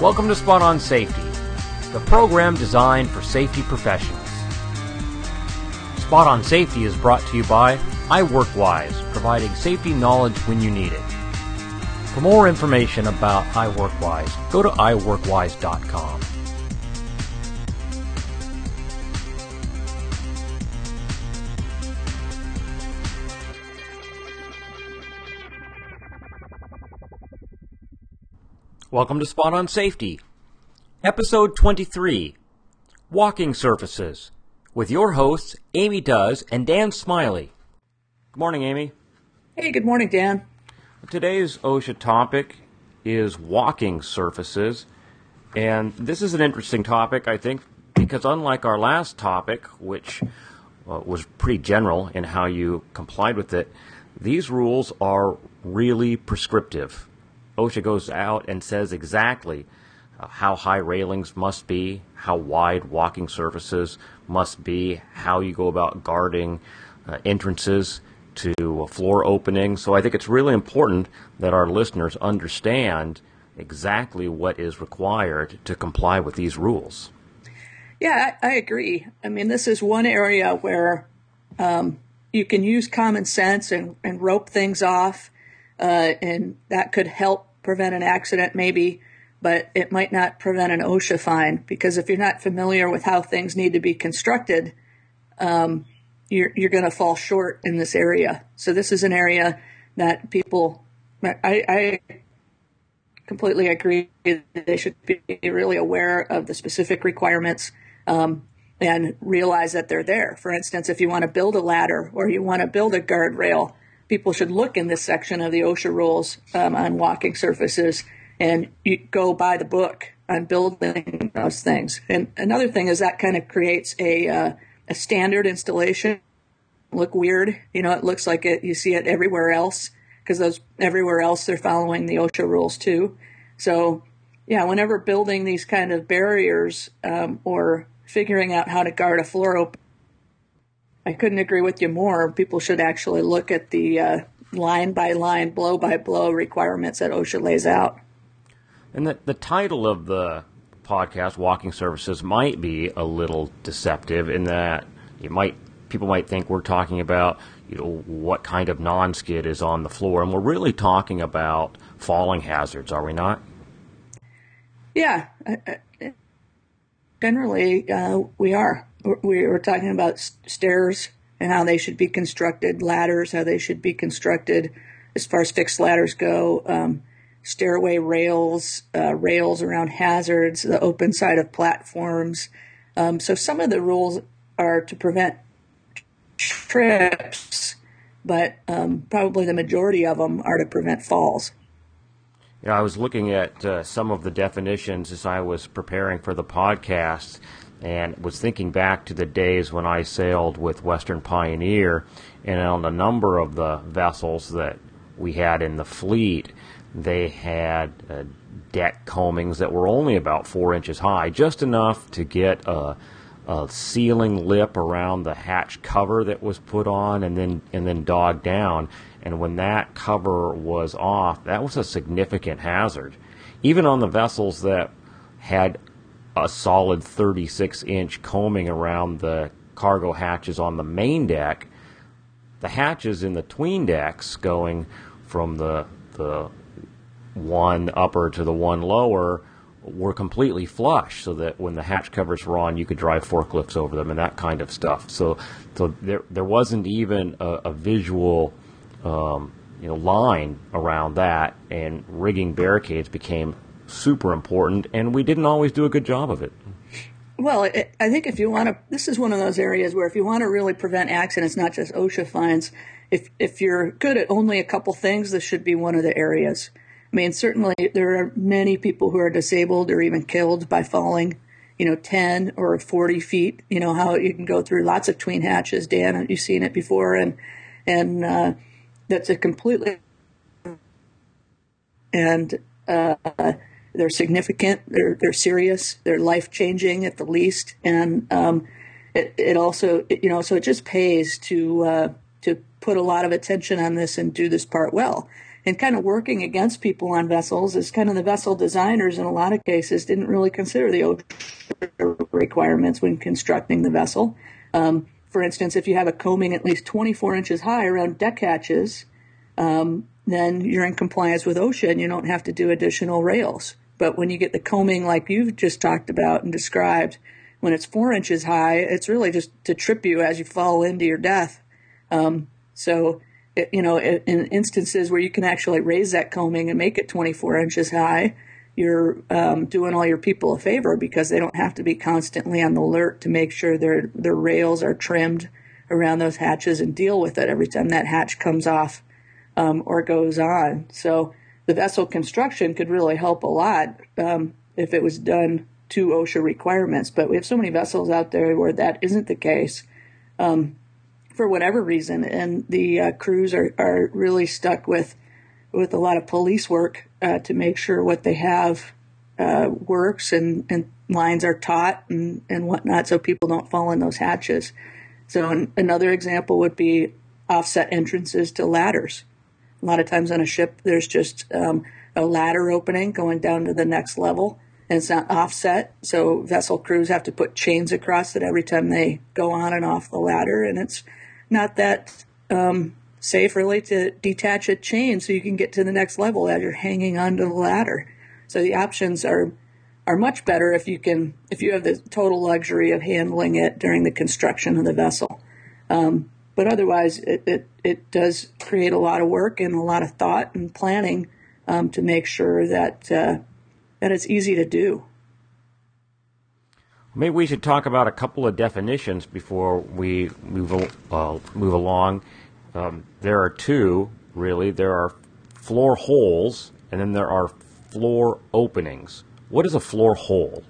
Welcome to Spot on Safety, the program designed for safety professionals. Spot on Safety is brought to you by iWorkWise, providing safety knowledge when you need it. For more information about iWorkWise, go to iWorkWise.com. Welcome to Spot on Safety, Episode 23 Walking Surfaces, with your hosts, Amy Does and Dan Smiley. Good morning, Amy. Hey, good morning, Dan. Today's OSHA topic is walking surfaces, and this is an interesting topic, I think, because unlike our last topic, which uh, was pretty general in how you complied with it, these rules are really prescriptive. OSHA goes out and says exactly uh, how high railings must be, how wide walking surfaces must be, how you go about guarding uh, entrances to a floor opening. So I think it's really important that our listeners understand exactly what is required to comply with these rules. Yeah, I, I agree. I mean, this is one area where um, you can use common sense and, and rope things off, uh, and that could help prevent an accident maybe, but it might not prevent an OSHA fine because if you're not familiar with how things need to be constructed, um, you're, you're going to fall short in this area. So this is an area that people, I, I completely agree. They should be really aware of the specific requirements um, and realize that they're there. For instance, if you want to build a ladder or you want to build a guardrail, people should look in this section of the OSHA rules um, on walking surfaces and you go by the book on building those things. And another thing is that kind of creates a uh, a standard installation. Look weird, you know. It looks like it. You see it everywhere else because those everywhere else they're following the OSHA rules too. So yeah, whenever building these kind of barriers um, or figuring out how to guard a floor open I couldn't agree with you more. People should actually look at the uh, line by line, blow by blow requirements that OSHA lays out. And the, the title of the podcast, Walking Surfaces, might be a little deceptive in that you might people might think we're talking about you know what kind of non-skid is on the floor, and we're really talking about falling hazards, are we not? Yeah, generally uh, we are we were talking about stairs and how they should be constructed, ladders, how they should be constructed as far as fixed ladders go, um, stairway rails, uh, rails around hazards, the open side of platforms. Um, so some of the rules are to prevent trips, but um, probably the majority of them are to prevent falls. Yeah, I was looking at uh, some of the definitions as I was preparing for the podcast and was thinking back to the days when I sailed with Western Pioneer, and on a number of the vessels that we had in the fleet, they had uh, deck coamings that were only about four inches high, just enough to get a, a sealing lip around the hatch cover that was put on, and then and then dog down. And when that cover was off, that was a significant hazard. Even on the vessels that had a solid 36 inch coaming around the cargo hatches on the main deck. The hatches in the tween decks going from the the one upper to the one lower were completely flush so that when the hatch covers were on you could drive forklifts over them and that kind of stuff so so there there wasn't even a, a visual um, you know line around that and rigging barricades became super important, and we didn't always do a good job of it. Well, it, I think if you want to, this is one of those areas where if you want to really prevent accidents, not just OSHA fines, if if you're good at only a couple things, this should be one of the areas. I mean, certainly there are many people who are disabled or even killed by falling, you know, 10 or 40 feet. You know, how you can go through lots of tween hatches, Dan, you've seen it before. And, and, uh, that's a completely, and, uh, they're significant. They're they're serious. They're life changing at the least, and um, it it also it, you know so it just pays to uh, to put a lot of attention on this and do this part well. and kind of working against people on vessels is kind of the vessel designers in a lot of cases didn't really consider the OSHA requirements when constructing the vessel. Um, for instance, if you have a coaming at least 24 inches high around deck hatches, um, then you're in compliance with OSHA and you don't have to do additional rails. But when you get the coaming, like you've just talked about and described, when it's four inches high, it's really just to trip you as you fall into your death. Um, so, it, you know, in instances where you can actually raise that coaming and make it 24 inches high, you're um, doing all your people a favor because they don't have to be constantly on the alert to make sure their their rails are trimmed around those hatches and deal with it every time that hatch comes off um, or goes on. So the vessel construction could really help a lot um, if it was done to OSHA requirements. But we have so many vessels out there where that isn't the case um, for whatever reason, and the uh, crews are, are really stuck with with a lot of police work uh, to make sure what they have uh, works and, and lines are taut and, and whatnot so people don't fall in those hatches. So an, another example would be offset entrances to ladders. A lot of times on a ship, there's just um, a ladder opening going down to the next level, and it's not offset. So vessel crews have to put chains across it every time they go on and off the ladder, and it's not that um, safe really to detach a chain so you can get to the next level as you're hanging onto the ladder. So the options are are much better if you can if you have the total luxury of handling it during the construction of the vessel. Um, but otherwise, it, it, it does create a lot of work and a lot of thought and planning um, to make sure that uh, that it's easy to do. Maybe we should talk about a couple of definitions before we move uh, move along. Um, there are two really. There are floor holes, and then there are floor openings. What is a floor hole?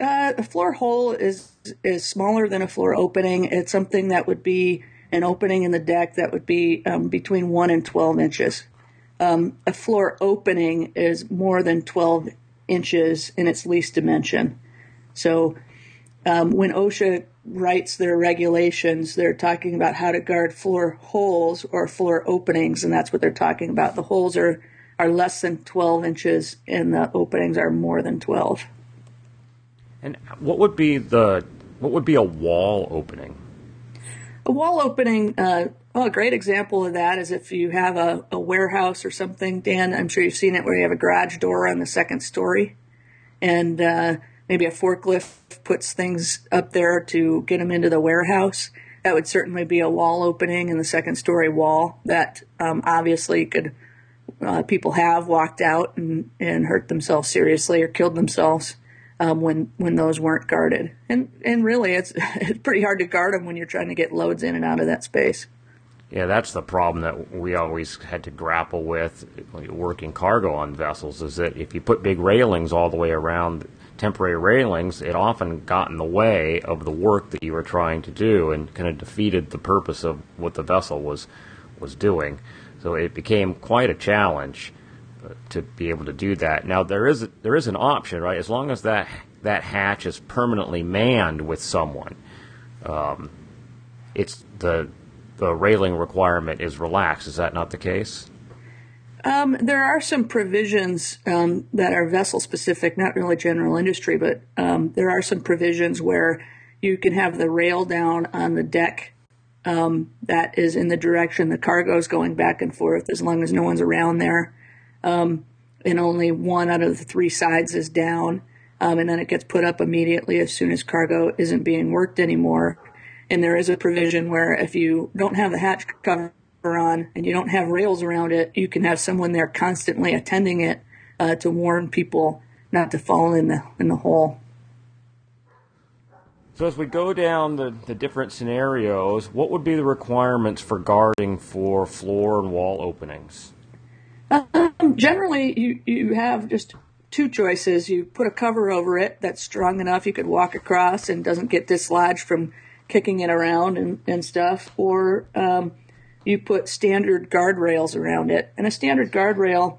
Uh, a floor hole is is smaller than a floor opening. It's something that would be an opening in the deck that would be um, between 1 and 12 inches. Um, a floor opening is more than 12 inches in its least dimension. So um, when OSHA writes their regulations, they're talking about how to guard floor holes or floor openings, and that's what they're talking about. The holes are, are less than 12 inches, and the openings are more than 12. And what would be the what would be a wall opening? A wall opening, uh, well, a great example of that is if you have a, a, warehouse or something, Dan, I'm sure you've seen it where you have a garage door on the second story and uh, maybe a forklift puts things up there to get them into the warehouse. That would certainly be a wall opening in the second story wall that um, obviously could uh, people have walked out and, and hurt themselves seriously or killed themselves um, when when those weren't guarded. And and really, it's it's pretty hard to guard them when you're trying to get loads in and out of that space. Yeah, that's the problem that we always had to grapple with working cargo on vessels. Is that if you put big railings all the way around, temporary railings, it often got in the way of the work that you were trying to do and kind of defeated the purpose of what the vessel was was doing. So it became quite a challenge to be able to do that. Now there is there is an option, right? As long as that that hatch is permanently manned with someone, um, it's the the railing requirement is relaxed. Is that not the case? Um, there are some provisions um, that are vessel specific, not really general industry, but um, there are some provisions where you can have the rail down on the deck um, that is in the direction the cargo is going back and forth, as long as no one's around there um, and only one out of the three sides is down. Um, and then it gets put up immediately as soon as cargo isn't being worked anymore. And there is a provision where if you don't have the hatch cover on and you don't have rails around it, you can have someone there constantly attending it uh, to warn people not to fall in the in the hole. So as we go down the, the different scenarios, what would be the requirements for guarding for floor and wall openings? Um, generally, you, you have just two choices. You put a cover over it that's strong enough you could walk across and doesn't get dislodged from kicking it around and, and stuff, or um, you put standard guardrails around it. And a standard guardrail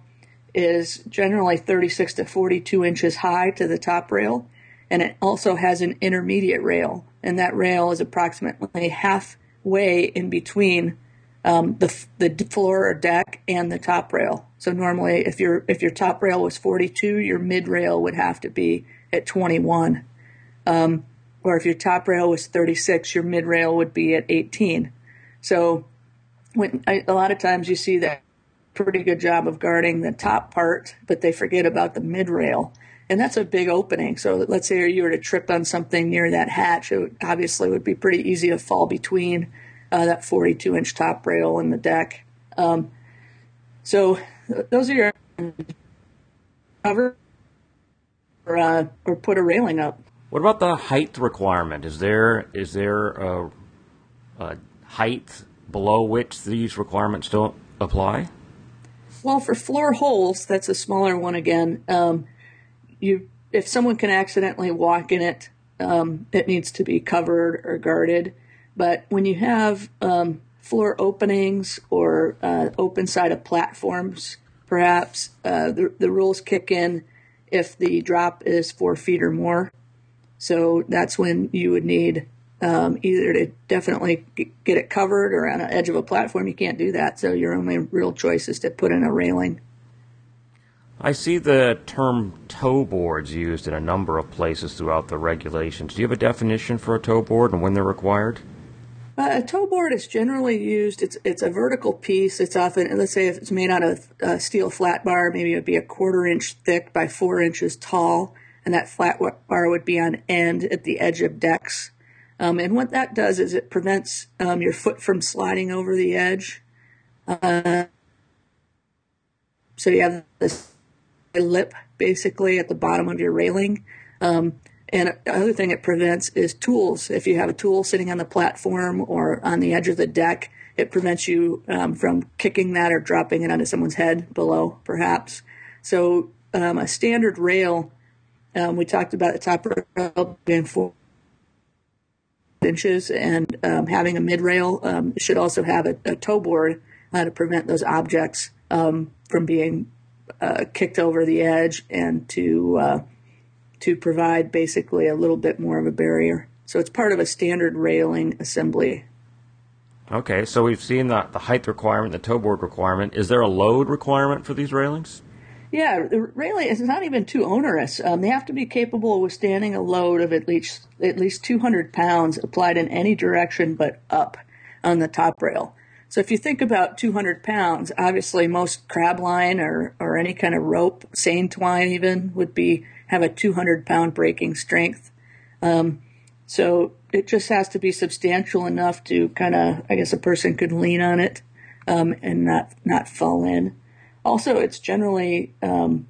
is generally 36 to 42 inches high to the top rail, and it also has an intermediate rail, and that rail is approximately halfway in between um, the the floor or deck and the top rail. So normally, if your if your top rail was 42, your mid rail would have to be at 21. Um, or if your top rail was 36, your mid rail would be at 18. So when I, a lot of times you see that pretty good job of guarding the top part, but they forget about the mid rail. And that's a big opening. So let's say you were to trip on something near that hatch, it would, obviously would be pretty easy to fall between uh, that 42 inch top rail and the deck. Um, so those are your cover or, uh, or put a railing up. What about the height requirement? Is there is there a, a height below which these requirements don't apply? Well, for floor holes, that's a smaller one again. Um, you, if someone can accidentally walk in it, um, it needs to be covered or guarded. But when you have um, floor openings or uh, open sided platforms, perhaps uh, the, the rules kick in if the drop is four feet or more. So that's when you would need um, either to definitely get it covered or on the edge of a platform. You can't do that. So your only real choice is to put in a railing. I see the term toe boards used in a number of places throughout the regulations. Do you have a definition for a toe board and when they're required? Uh, a toe board is generally used. It's it's a vertical piece. It's often let's say if it's made out of uh, steel flat bar, maybe it would be a quarter inch thick by four inches tall, and that flat bar would be on end at the edge of decks. Um, and what that does is it prevents um, your foot from sliding over the edge. Uh, so you have this lip basically at the bottom of your railing. Um, and the other thing it prevents is tools. If you have a tool sitting on the platform or on the edge of the deck, it prevents you um, from kicking that or dropping it onto someone's head below, perhaps. So um, a standard rail, um, we talked about the top rail being four inches, and um, having a mid rail um, should also have a, a toe board uh, to prevent those objects um, from being uh, kicked over the edge and to uh, to provide basically a little bit more of a barrier. So it's part of a standard railing assembly. Okay, so we've seen the, the height requirement, the toe board requirement. Is there a load requirement for these railings? Yeah, the railing is not even too onerous. Um, they have to be capable of withstanding a load of at least at least 200 pounds applied in any direction but up on the top rail. So if you think about 200 pounds, obviously most crab line or, or any kind of rope, seine twine even, would be have a 200 pound breaking strength. Um, so it just has to be substantial enough to kind of, I guess a person could lean on it um, and not not fall in. Also, it's generally um,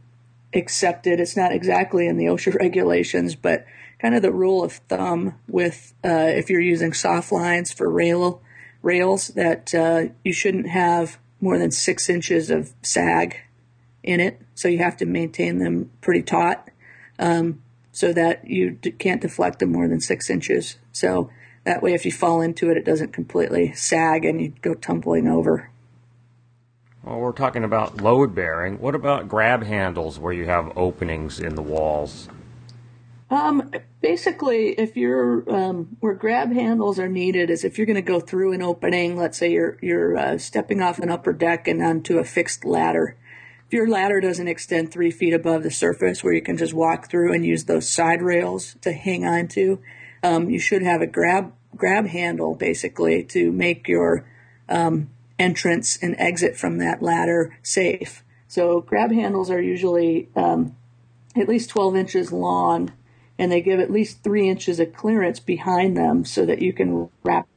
accepted. It's not exactly in the OSHA regulations, but kind of the rule of thumb with uh, if you're using soft lines for rail rails that uh, you shouldn't have more than six inches of sag in it. So you have to maintain them pretty taut um, so that you d- can't deflect them more than six inches. So that way, if you fall into it, it doesn't completely sag and you go tumbling over. Well, we're talking about load bearing. What about grab handles where you have openings in the walls? Um, basically, if you're um, where grab handles are needed is if you're going to go through an opening. Let's say you're you're uh, stepping off an upper deck and onto a fixed ladder if your ladder doesn't extend three feet above the surface where you can just walk through and use those side rails to hang on to, um, you should have a grab grab handle basically to make your um, entrance and exit from that ladder safe. So grab handles are usually um, at least 12 inches long, and they give at least three inches of clearance behind them so that you can wrap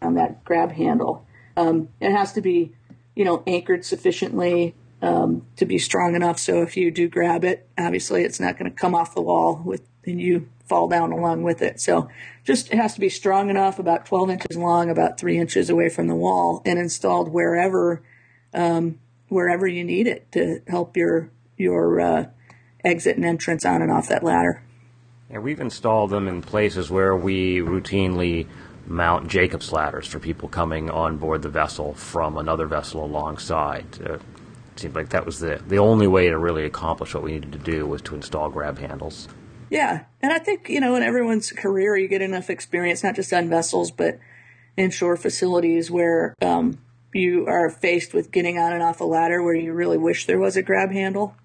on that grab handle. Um, it has to be, you know, anchored sufficiently um, to be strong enough. So if you do grab it, obviously it's not going to come off the wall with and you fall down along with it. So just it has to be strong enough, about 12 inches long, about three inches away from the wall, and installed wherever um, wherever you need it to help your your uh, exit and entrance on and off that ladder. And we've installed them in places where we routinely mount Jacob's ladders for people coming on board the vessel from another vessel alongside. Uh, seemed like that was the the only way to really accomplish what we needed to do was to install grab handles. Yeah, and I think you know in everyone's career you get enough experience, not just on vessels but in shore facilities where um, you are faced with getting on and off a ladder where you really wish there was a grab handle,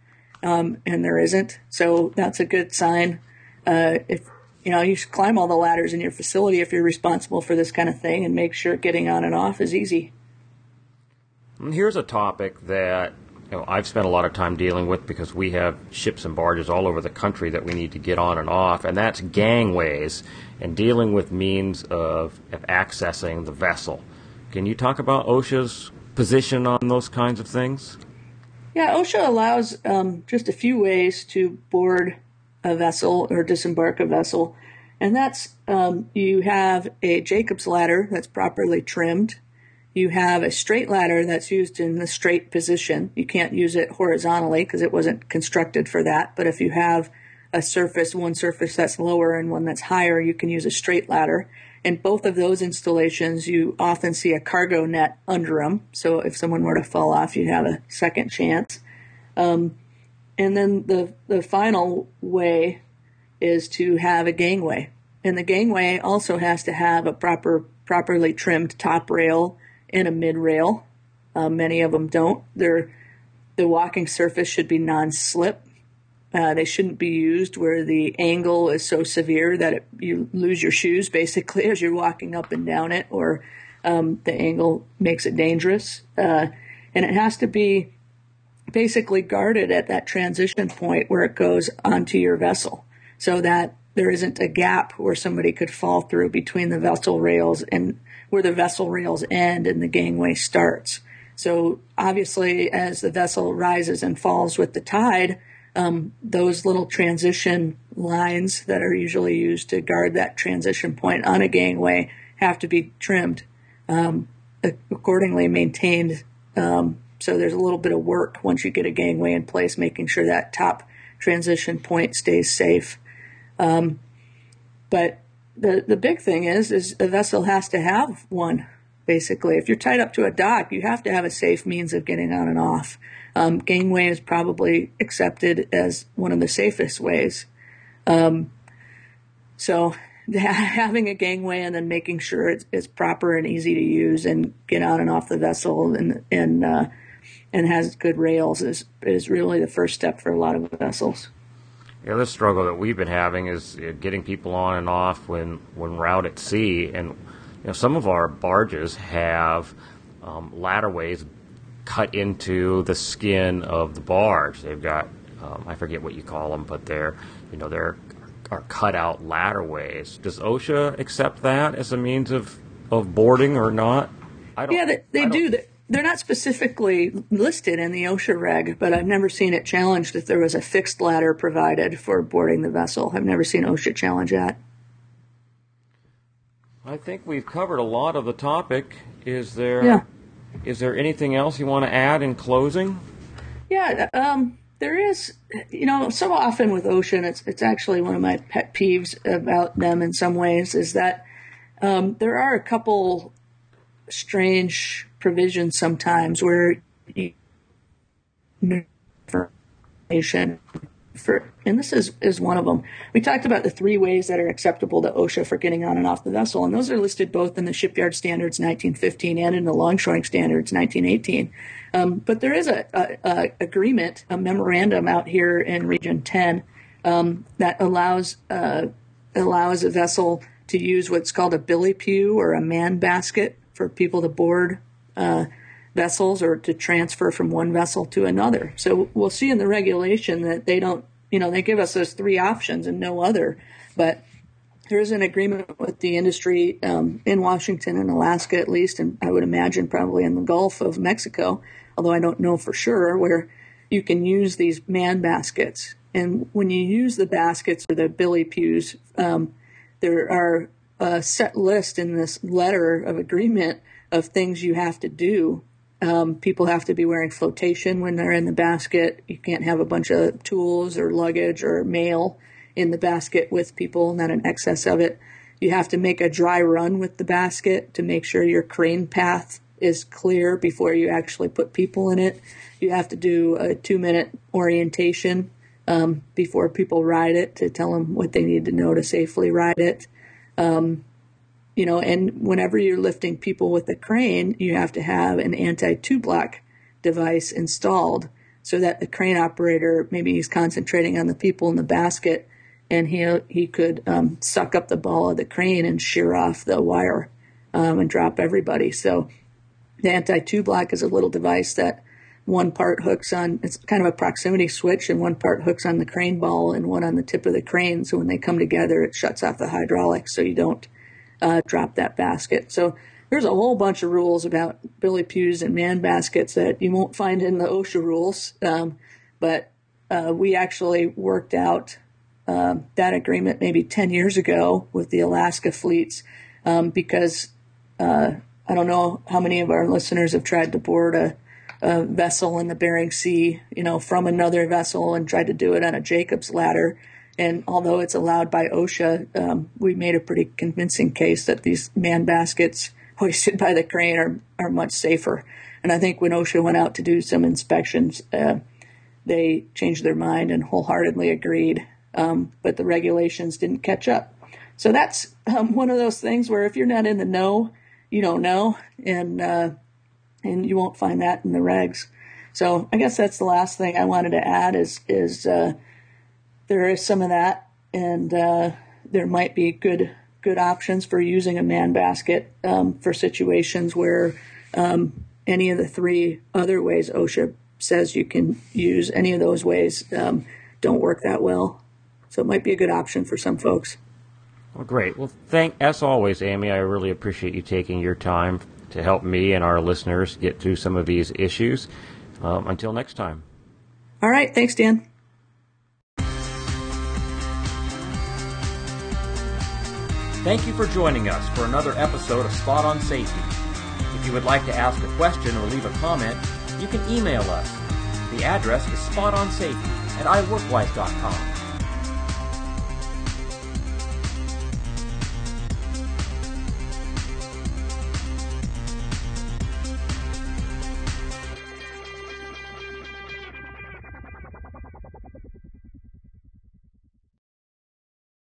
um, and there isn't. So that's a good sign. Uh, if you know, you should climb all the ladders in your facility if you're responsible for this kind of thing, and make sure getting on and off is easy. Here's a topic that you know, I've spent a lot of time dealing with because we have ships and barges all over the country that we need to get on and off, and that's gangways and dealing with means of, of accessing the vessel. Can you talk about OSHA's position on those kinds of things? Yeah, OSHA allows um, just a few ways to board a vessel or disembark a vessel, and that's um, you have a Jacob's ladder that's properly trimmed you have a straight ladder that's used in the straight position. You can't use it horizontally because it wasn't constructed for that. But if you have a surface, one surface that's lower and one that's higher, you can use a straight ladder. In both of those installations, you often see a cargo net under them. So if someone were to fall off, you'd have a second chance. Um, and then the, the final way is to have a gangway. And the gangway also has to have a proper, properly trimmed top rail in a mid rail. Uh, many of them don't. They're, the walking surface should be non slip. Uh, they shouldn't be used where the angle is so severe that it, you lose your shoes basically as you're walking up and down it, or um, the angle makes it dangerous. Uh, and it has to be basically guarded at that transition point where it goes onto your vessel so that there isn't a gap where somebody could fall through between the vessel rails and where the vessel rails end and the gangway starts. So obviously, as the vessel rises and falls with the tide, um, those little transition lines that are usually used to guard that transition point on a gangway have to be trimmed um, accordingly, maintained. Um, so there's a little bit of work once you get a gangway in place, making sure that top transition point stays safe. Um, but the the big thing is is a vessel has to have one. Basically, if you're tied up to a dock, you have to have a safe means of getting on and off. Um, gangway is probably accepted as one of the safest ways. Um, so having a gangway and then making sure it's, it's, proper and easy to use and get on and off the vessel and and uh, and has good rails is is really the first step for a lot of vessels. The other struggle that we've been having is uh, getting people on and off when when we're out at sea, and you know some of our barges have um, ladderways cut into the skin of the barge. They've got um, I forget what you call them, but they're you know they're are cut out ladderways. Does OSHA accept that as a means of of boarding or not? I don't. Yeah, they, they do they're not specifically listed in the OSHA reg, but I've never seen it challenged if there was a fixed ladder provided for boarding the vessel. I've never seen OSHA challenge that. I think we've covered a lot of the topic. Is there yeah. is there anything else you want to add in closing? Yeah, um, there is. You know, so often with OSHA, it's it's actually one of my pet peeves about them in some ways is that um, there are a couple strange provision sometimes where you information for, and this is, is one of them. We talked about the three ways that are acceptable to OSHA for getting on and off the vessel, and those are listed both in the Shipyard Standards 1915 and in the Longshoring Standards 1918. Um, but there is a, a, a, agreement, a memorandum out here in Region 10 um, that allows uh, allows a vessel to use what's called a Billy Pugh or a man basket for people to board uh, vessels or to transfer from one vessel to another. So we'll see in the regulation that they don't, you know, they give us those three options and no other. But there is an agreement with the industry um, in Washington and Alaska, at least, and I would imagine probably in the Gulf of Mexico, although I don't know for sure, where you can use these man baskets. And when you use the baskets or the Billy Pughs, um, there are a set list in this letter of agreement of things you have to do. Um, people have to be wearing flotation when they're in the basket. You can't have a bunch of tools or luggage or mail in the basket with people, not an excess of it. You have to make a dry run with the basket to make sure your crane path is clear before you actually put people in it. You have to do a two minute orientation um, before people ride it to tell them what they need to know to safely ride it. Um, you know, and whenever you're lifting people with a crane, you have to have an anti-two block device installed so that the crane operator maybe he's concentrating on the people in the basket and he he could um, suck up the ball of the crane and shear off the wire um, and drop everybody. So the anti-two block is a little device that one part hooks on it's kind of a proximity switch and one part hooks on the crane ball and one on the tip of the crane. So when they come together it shuts off the hydraulics so you don't uh, drop that basket. So there's a whole bunch of rules about Billy Pughs and man baskets that you won't find in the osha rules. Um, but uh, we actually worked out um, that agreement maybe 10 years ago with the alaska fleets um, because uh, i don't know how many of our listeners have tried to board a a vessel in the Bering Sea, you know, from another vessel and tried to do it on a Jacob's ladder. And although it's allowed by OSHA, um, we made a pretty convincing case that these man baskets hoisted by the crane are, are much safer. And I think when OSHA went out to do some inspections, uh, they changed their mind and wholeheartedly agreed. Um, but the regulations didn't catch up. So that's um, one of those things where if you're not in the know, you don't know. And uh, and you won't find that in the regs. So I guess that's the last thing I wanted to add is is uh, there is some of that, and uh, there might be good good options for using a man basket um, for situations where um, any of the three other ways OSHA says you can use any of those ways um, don't work that well. So it might be a good option for some folks. Well, great. Well, thank as always, Amy. I really appreciate you taking your time to help me and our listeners get through some of these issues. Um, until next time. All right. Thanks, Dan. Thank you for joining us for another episode of Spot on Safety. If you would like to ask a question or leave a comment, you can email us. The address is spotonsafety at iworkwise.com.